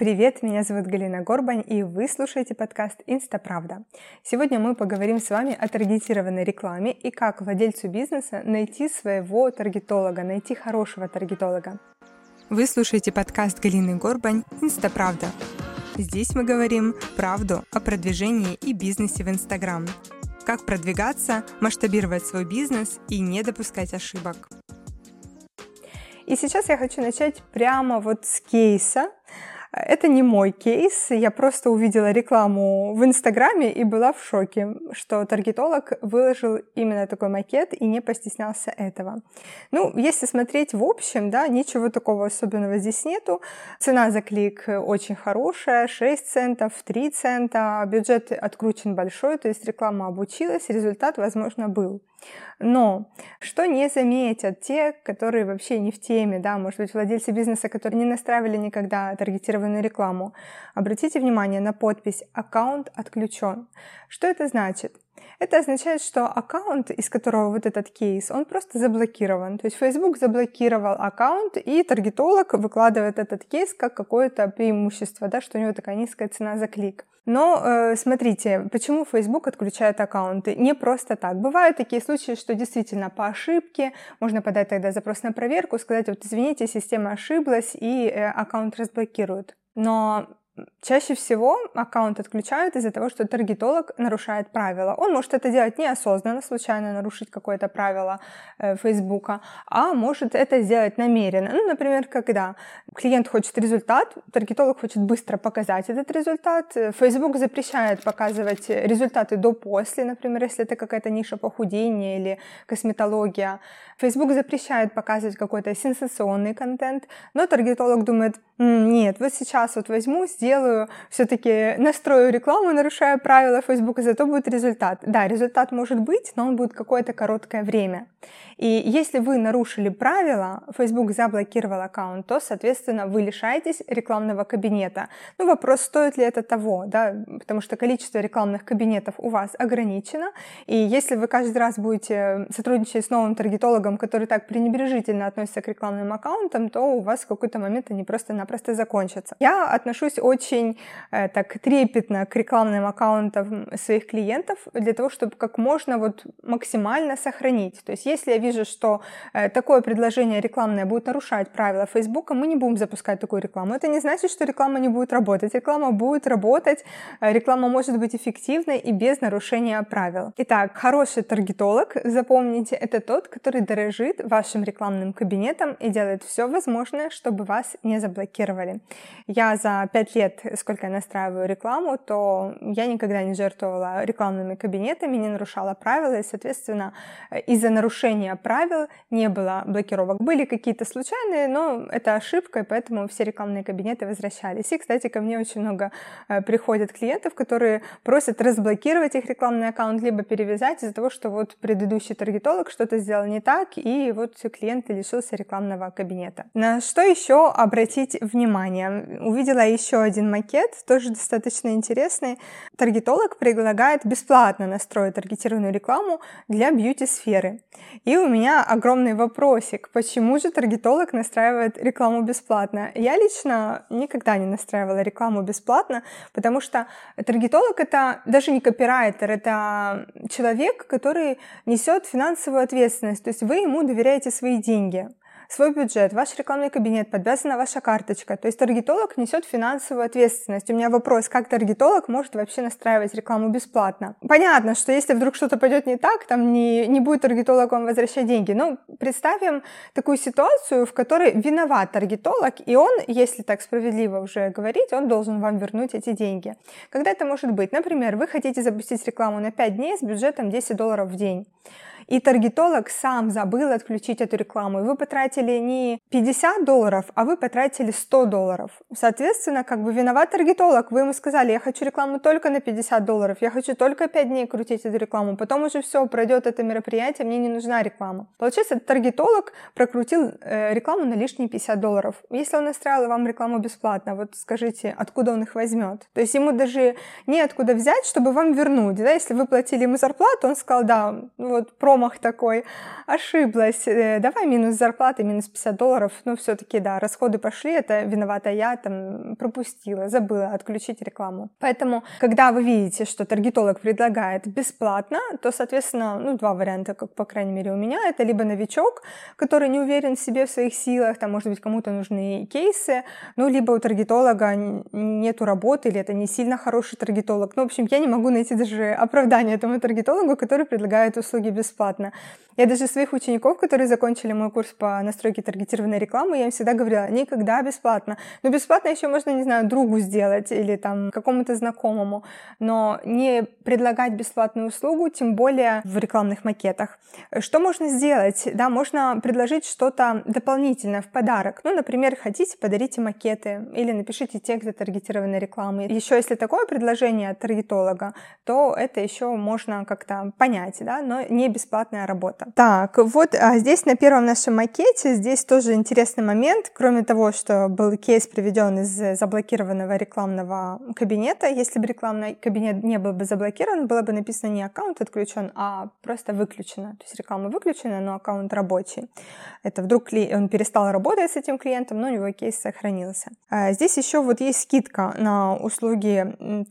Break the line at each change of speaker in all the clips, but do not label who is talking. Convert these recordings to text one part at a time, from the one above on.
Привет, меня зовут Галина Горбань, и вы слушаете подкаст «Инстаправда». Сегодня мы поговорим с вами о таргетированной рекламе и как владельцу бизнеса найти своего таргетолога, найти хорошего таргетолога. Вы слушаете подкаст Галины Горбань «Инстаправда». Здесь мы говорим правду о продвижении и бизнесе в Инстаграм. Как продвигаться, масштабировать свой бизнес и не допускать ошибок. И сейчас я хочу начать прямо вот с кейса, это не мой кейс, я просто увидела рекламу в Инстаграме и была в шоке, что таргетолог выложил именно такой макет и не постеснялся этого. Ну, если смотреть в общем, да, ничего такого особенного здесь нету. Цена за клик очень хорошая, 6 центов, 3 цента, бюджет откручен большой, то есть реклама обучилась, результат, возможно, был. Но что не заметят те, которые вообще не в теме, да, может быть, владельцы бизнеса, которые не настраивали никогда таргетированную рекламу, обратите внимание на подпись «Аккаунт отключен». Что это значит? Это означает, что аккаунт, из которого вот этот кейс, он просто заблокирован. То есть Facebook заблокировал аккаунт, и таргетолог выкладывает этот кейс как какое-то преимущество, да, что у него такая низкая цена за клик. Но э, смотрите, почему Facebook отключает аккаунты? Не просто так. Бывают такие случаи, что действительно по ошибке можно подать тогда запрос на проверку, сказать, вот извините, система ошиблась, и э, аккаунт разблокируют. Но Чаще всего аккаунт отключают из-за того, что таргетолог нарушает правила. Он может это делать неосознанно, случайно нарушить какое-то правило э, Фейсбука, а может это сделать намеренно. Ну, например, когда клиент хочет результат, таргетолог хочет быстро показать этот результат, Facebook запрещает показывать результаты до-после, например, если это какая-то ниша похудения или косметология. Facebook запрещает показывать какой-то сенсационный контент, но таргетолог думает, нет, вот сейчас вот возьму, сделаю, все-таки настрою рекламу, нарушая правила и зато будет результат. Да, результат может быть, но он будет какое-то короткое время. И если вы нарушили правила, Facebook заблокировал аккаунт, то, соответственно, вы лишаетесь рекламного кабинета. Ну, вопрос, стоит ли это того, да, потому что количество рекламных кабинетов у вас ограничено, и если вы каждый раз будете сотрудничать с новым таргетологом, который так пренебрежительно относится к рекламным аккаунтам, то у вас в какой-то момент они просто-напросто закончатся. Я отношусь очень э, так трепетно к рекламным аккаунтам своих клиентов для того, чтобы как можно вот максимально сохранить. То есть если я вижу, что э, такое предложение рекламное будет нарушать правила Facebook, мы не будем запускать такую рекламу. Это не значит, что реклама не будет работать. Реклама будет работать, э, реклама может быть эффективной и без нарушения правил. Итак, хороший таргетолог, запомните, это тот, который дорожит вашим рекламным кабинетом и делает все возможное, чтобы вас не заблокировали. Я за пять лет, сколько я настраиваю рекламу, то я никогда не жертвовала рекламными кабинетами, не нарушала правила, и, соответственно, из-за нарушения правил не было блокировок. Были какие-то случайные, но это ошибка, и поэтому все рекламные кабинеты возвращались. И, кстати, ко мне очень много э, приходят клиентов, которые просят разблокировать их рекламный аккаунт, либо перевязать из-за того, что вот предыдущий таргетолог что-то сделал не так, и вот клиент лишился рекламного кабинета. На что еще обратить внимание? Увидела еще один макет, тоже достаточно интересный. Таргетолог предлагает бесплатно настроить таргетированную рекламу для бьюти-сферы. И у меня огромный вопросик, почему же таргетолог настраивает рекламу бесплатно? Я лично никогда не настраивала рекламу бесплатно, потому что таргетолог это даже не копирайтер, это человек, который несет финансовую ответственность, то есть вы ему доверяете свои деньги свой бюджет, ваш рекламный кабинет, подвязана ваша карточка. То есть таргетолог несет финансовую ответственность. У меня вопрос, как таргетолог может вообще настраивать рекламу бесплатно? Понятно, что если вдруг что-то пойдет не так, там не, не будет таргетолог вам возвращать деньги. Но представим такую ситуацию, в которой виноват таргетолог, и он, если так справедливо уже говорить, он должен вам вернуть эти деньги. Когда это может быть? Например, вы хотите запустить рекламу на 5 дней с бюджетом 10 долларов в день и таргетолог сам забыл отключить эту рекламу, и вы потратили не 50 долларов, а вы потратили 100 долларов. Соответственно, как бы виноват таргетолог, вы ему сказали, я хочу рекламу только на 50 долларов, я хочу только 5 дней крутить эту рекламу, потом уже все, пройдет это мероприятие, мне не нужна реклама. Получается, таргетолог прокрутил э, рекламу на лишние 50 долларов. Если он настраивал вам рекламу бесплатно, вот скажите, откуда он их возьмет? То есть ему даже не откуда взять, чтобы вам вернуть, да, если вы платили ему зарплату, он сказал, да, ну вот промо промах такой, ошиблась, э, давай минус зарплаты, минус 50 долларов, ну все-таки да, расходы пошли, это виновата я, там пропустила, забыла отключить рекламу. Поэтому, когда вы видите, что таргетолог предлагает бесплатно, то, соответственно, ну два варианта, как по крайней мере у меня, это либо новичок, который не уверен в себе, в своих силах, там, может быть, кому-то нужны кейсы, ну, либо у таргетолога нету работы, или это не сильно хороший таргетолог. Ну, в общем, я не могу найти даже оправдание этому таргетологу, который предлагает услуги бесплатно. Я даже своих учеников, которые закончили мой курс по настройке таргетированной рекламы, я им всегда говорила, никогда бесплатно. Но бесплатно еще можно, не знаю, другу сделать или там какому-то знакомому, но не предлагать бесплатную услугу, тем более в рекламных макетах. Что можно сделать? Да, можно предложить что-то дополнительное в подарок. Ну, например, хотите, подарите макеты или напишите текст для таргетированной рекламы. Еще если такое предложение от таргетолога, то это еще можно как-то понять, да, но не бесплатная работа. Так, вот а здесь на первом нашем макете, здесь тоже интересный момент, кроме того, что был кейс приведен из заблокированного рекламного кабинета, если бы рекламный кабинет не был бы заблокирован, было бы написано не аккаунт отключен, а просто выключено. То есть реклама выключена, но аккаунт рабочий. Это вдруг он перестал работать с этим клиентом, но у него кейс сохранился. А здесь еще вот есть скидка на услуги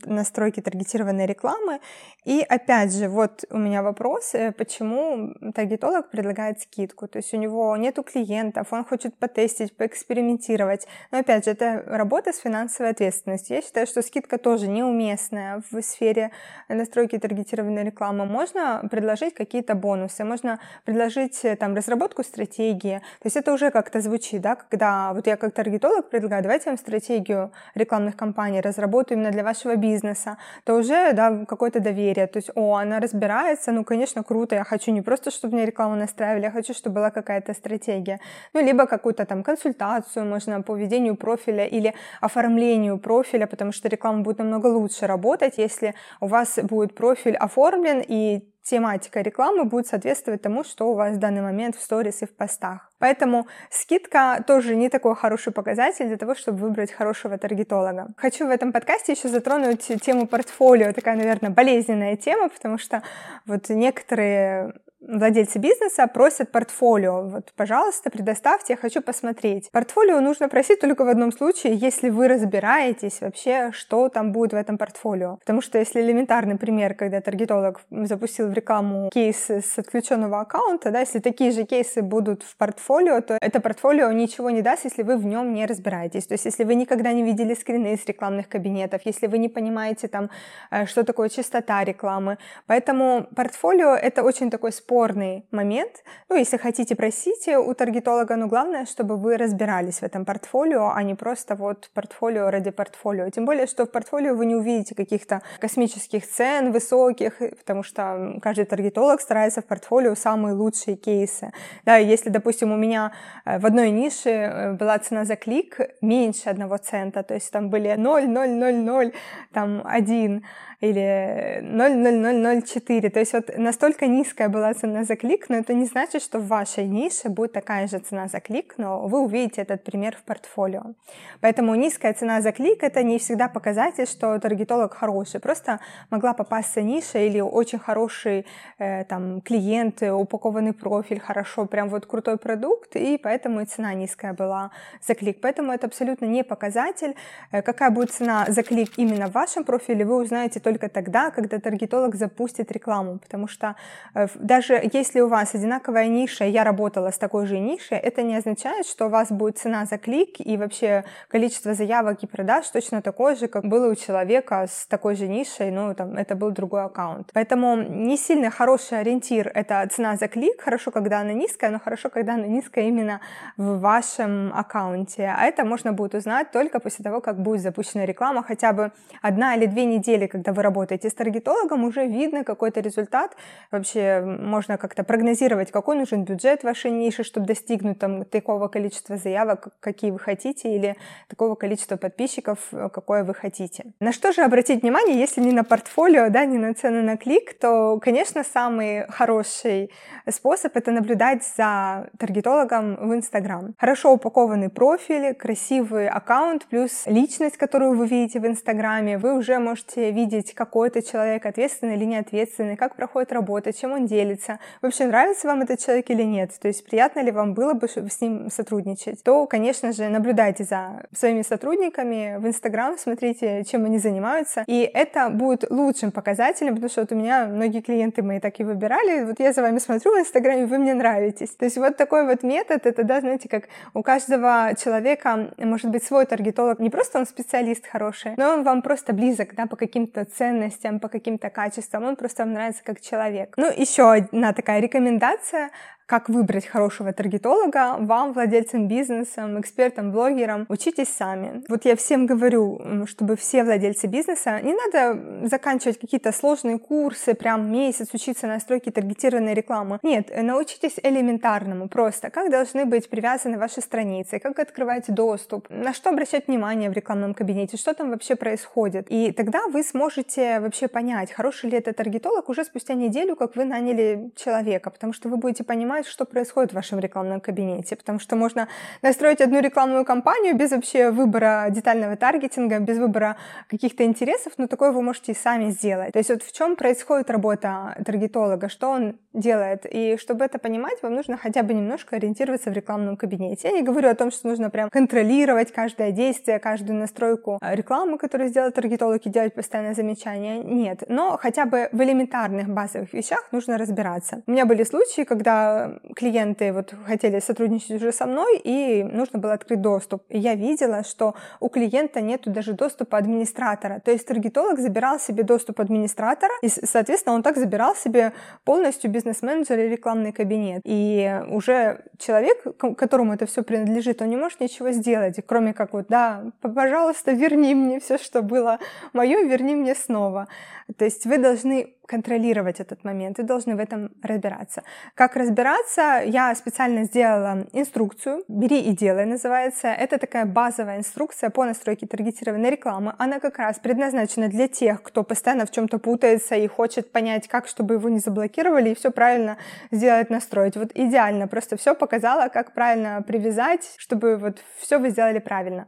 настройки таргетированной рекламы. И опять же, вот у меня вопрос, э, почему таргетолог предлагает скидку. То есть у него нету клиентов, он хочет потестить, поэкспериментировать. Но опять же, это работа с финансовой ответственностью. Я считаю, что скидка тоже неуместная в сфере настройки таргетированной рекламы. Можно предложить какие-то бонусы, можно предложить э, там разработку стратегии. То есть это уже как-то звучит, да, когда вот я как таргетолог предлагаю, давайте вам стратегию рекламных кампаний разработаю именно для вашего бизнеса, то уже, да, какое-то доверие. То есть, о, она разбирается, ну, конечно, круто, я хочу не просто, чтобы мне рекламу настраивали, я хочу, чтобы была какая-то стратегия. Ну, либо какую-то там консультацию можно по ведению профиля или оформлению профиля, потому что реклама будет намного лучше работать, если у вас будет профиль оформлен и тематика рекламы будет соответствовать тому, что у вас в данный момент в сторис и в постах. Поэтому скидка тоже не такой хороший показатель для того, чтобы выбрать хорошего таргетолога. Хочу в этом подкасте еще затронуть тему портфолио, такая, наверное, болезненная тема, потому что вот некоторые владельцы бизнеса просят портфолио. Вот, пожалуйста, предоставьте, я хочу посмотреть. Портфолио нужно просить только в одном случае, если вы разбираетесь вообще, что там будет в этом портфолио. Потому что если элементарный пример, когда таргетолог запустил в рекламу кейсы с отключенного аккаунта, да, если такие же кейсы будут в портфолио, то это портфолио ничего не даст, если вы в нем не разбираетесь. То есть если вы никогда не видели скрины из рекламных кабинетов, если вы не понимаете там, э, что такое частота рекламы. Поэтому портфолио — это очень такой способ спорный момент. Ну, если хотите, просите у таргетолога, но главное, чтобы вы разбирались в этом портфолио, а не просто вот портфолио ради портфолио. Тем более, что в портфолио вы не увидите каких-то космических цен высоких, потому что каждый таргетолог старается в портфолио самые лучшие кейсы. Да, если, допустим, у меня э, в одной нише э, была цена за клик меньше одного цента, то есть там были 0, 0, 0, 0, там 1, или 0,0004. То есть вот настолько низкая была цена за клик, но это не значит, что в вашей нише будет такая же цена за клик, но вы увидите этот пример в портфолио. Поэтому низкая цена за клик — это не всегда показатель, что таргетолог хороший. Просто могла попасться ниша или очень хороший э, там, клиент, упакованный профиль, хорошо, прям вот крутой продукт, и поэтому и цена низкая была за клик. Поэтому это абсолютно не показатель. Э, какая будет цена за клик именно в вашем профиле, вы узнаете только тогда, когда таргетолог запустит рекламу, потому что э, даже если у вас одинаковая ниша, я работала с такой же нишей, это не означает, что у вас будет цена за клик и вообще количество заявок и продаж точно такое же, как было у человека с такой же нишей, ну, там, это был другой аккаунт. Поэтому не сильно хороший ориентир — это цена за клик, хорошо, когда она низкая, но хорошо, когда она низкая именно в вашем аккаунте. А это можно будет узнать только после того, как будет запущена реклама, хотя бы одна или две недели, когда вы вы работаете с таргетологом, уже видно какой-то результат. Вообще можно как-то прогнозировать, какой нужен бюджет вашей ниши, чтобы достигнуть там такого количества заявок, какие вы хотите, или такого количества подписчиков, какое вы хотите. На что же обратить внимание, если не на портфолио, да, не на цену на клик, то, конечно, самый хороший способ это наблюдать за таргетологом в Инстаграм. Хорошо упакованный профиль, красивый аккаунт, плюс личность, которую вы видите в Инстаграме, вы уже можете видеть, какой это человек, ответственный или не ответственный, как проходит работа, чем он делится, вообще нравится вам этот человек или нет, то есть приятно ли вам было бы с ним сотрудничать, то, конечно же, наблюдайте за своими сотрудниками в Инстаграм, смотрите, чем они занимаются, и это будет лучшим показателем, потому что вот у меня многие клиенты мои так и выбирали, вот я за вами смотрю в Инстаграме, вы мне нравитесь. То есть вот такой вот метод, это, да, знаете, как у каждого человека может быть свой таргетолог, не просто он специалист хороший, но он вам просто близок, да, по каким-то ценностям, по каким-то качествам, он просто вам нравится как человек. Ну, еще одна такая рекомендация, как выбрать хорошего таргетолога, вам, владельцам бизнеса, экспертам, блогерам, учитесь сами. Вот я всем говорю, чтобы все владельцы бизнеса, не надо заканчивать какие-то сложные курсы, прям месяц учиться на настройке таргетированной рекламы. Нет, научитесь элементарному просто, как должны быть привязаны ваши страницы, как открывать доступ, на что обращать внимание в рекламном кабинете, что там вообще происходит. И тогда вы сможете вообще понять, хороший ли это таргетолог уже спустя неделю, как вы наняли человека, потому что вы будете понимать, понимать, что происходит в вашем рекламном кабинете, потому что можно настроить одну рекламную кампанию без вообще выбора детального таргетинга, без выбора каких-то интересов, но такое вы можете и сами сделать. То есть вот в чем происходит работа таргетолога, что он делает, и чтобы это понимать, вам нужно хотя бы немножко ориентироваться в рекламном кабинете. Я не говорю о том, что нужно прям контролировать каждое действие, каждую настройку рекламы, которую сделал таргетолог, и делать постоянное замечание. Нет, но хотя бы в элементарных базовых вещах нужно разбираться. У меня были случаи, когда клиенты вот хотели сотрудничать уже со мной, и нужно было открыть доступ. И я видела, что у клиента нету даже доступа администратора. То есть таргетолог забирал себе доступ администратора, и, соответственно, он так забирал себе полностью бизнес-менеджер и рекламный кабинет. И уже человек, которому это все принадлежит, он не может ничего сделать, кроме как вот, да, пожалуйста, верни мне все, что было мое, верни мне снова. То есть вы должны контролировать этот момент, вы должны в этом разбираться. Как разбираться? Я специально сделала инструкцию «Бери и делай» называется. Это такая базовая инструкция по настройке таргетированной рекламы. Она как раз предназначена для тех, кто постоянно в чем-то путается и хочет понять, как, чтобы его не заблокировали и все правильно сделать, настроить. Вот идеально, просто все показала, как правильно привязать, чтобы вот все вы сделали правильно.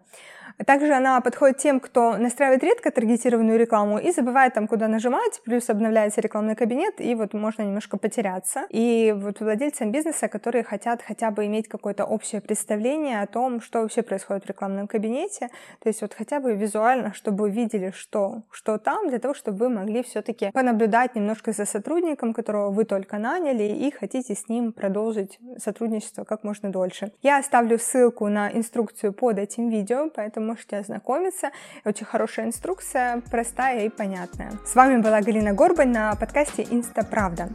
Также она подходит тем, кто настраивает редко таргетированную рекламу и забывает там, куда нажимать, плюс обновляется рекламный кабинет, и вот можно немножко потеряться. И вот владельцам бизнеса, которые хотят хотя бы иметь какое-то общее представление о том, что вообще происходит в рекламном кабинете, то есть вот хотя бы визуально, чтобы вы видели, что, что там, для того, чтобы вы могли все-таки понаблюдать немножко за сотрудником, которого вы только наняли, и хотите с ним продолжить сотрудничество как можно дольше. Я оставлю ссылку на инструкцию под этим видео, поэтому можете ознакомиться. Очень хорошая инструкция, простая и понятная. С вами была Галина Горбань на подкасте «Инстаправда».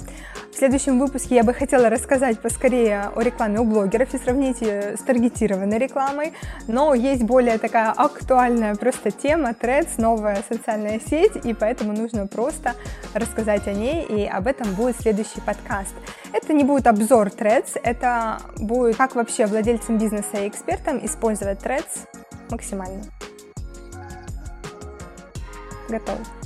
В следующем выпуске я бы хотела рассказать поскорее о рекламе у блогеров и сравнить ее с таргетированной рекламой, но есть более такая актуальная просто тема, Threads, новая социальная сеть, и поэтому нужно просто рассказать о ней, и об этом будет следующий подкаст. Это не будет обзор Threads, это будет как вообще владельцам бизнеса и экспертам использовать Threads максимально. Готово.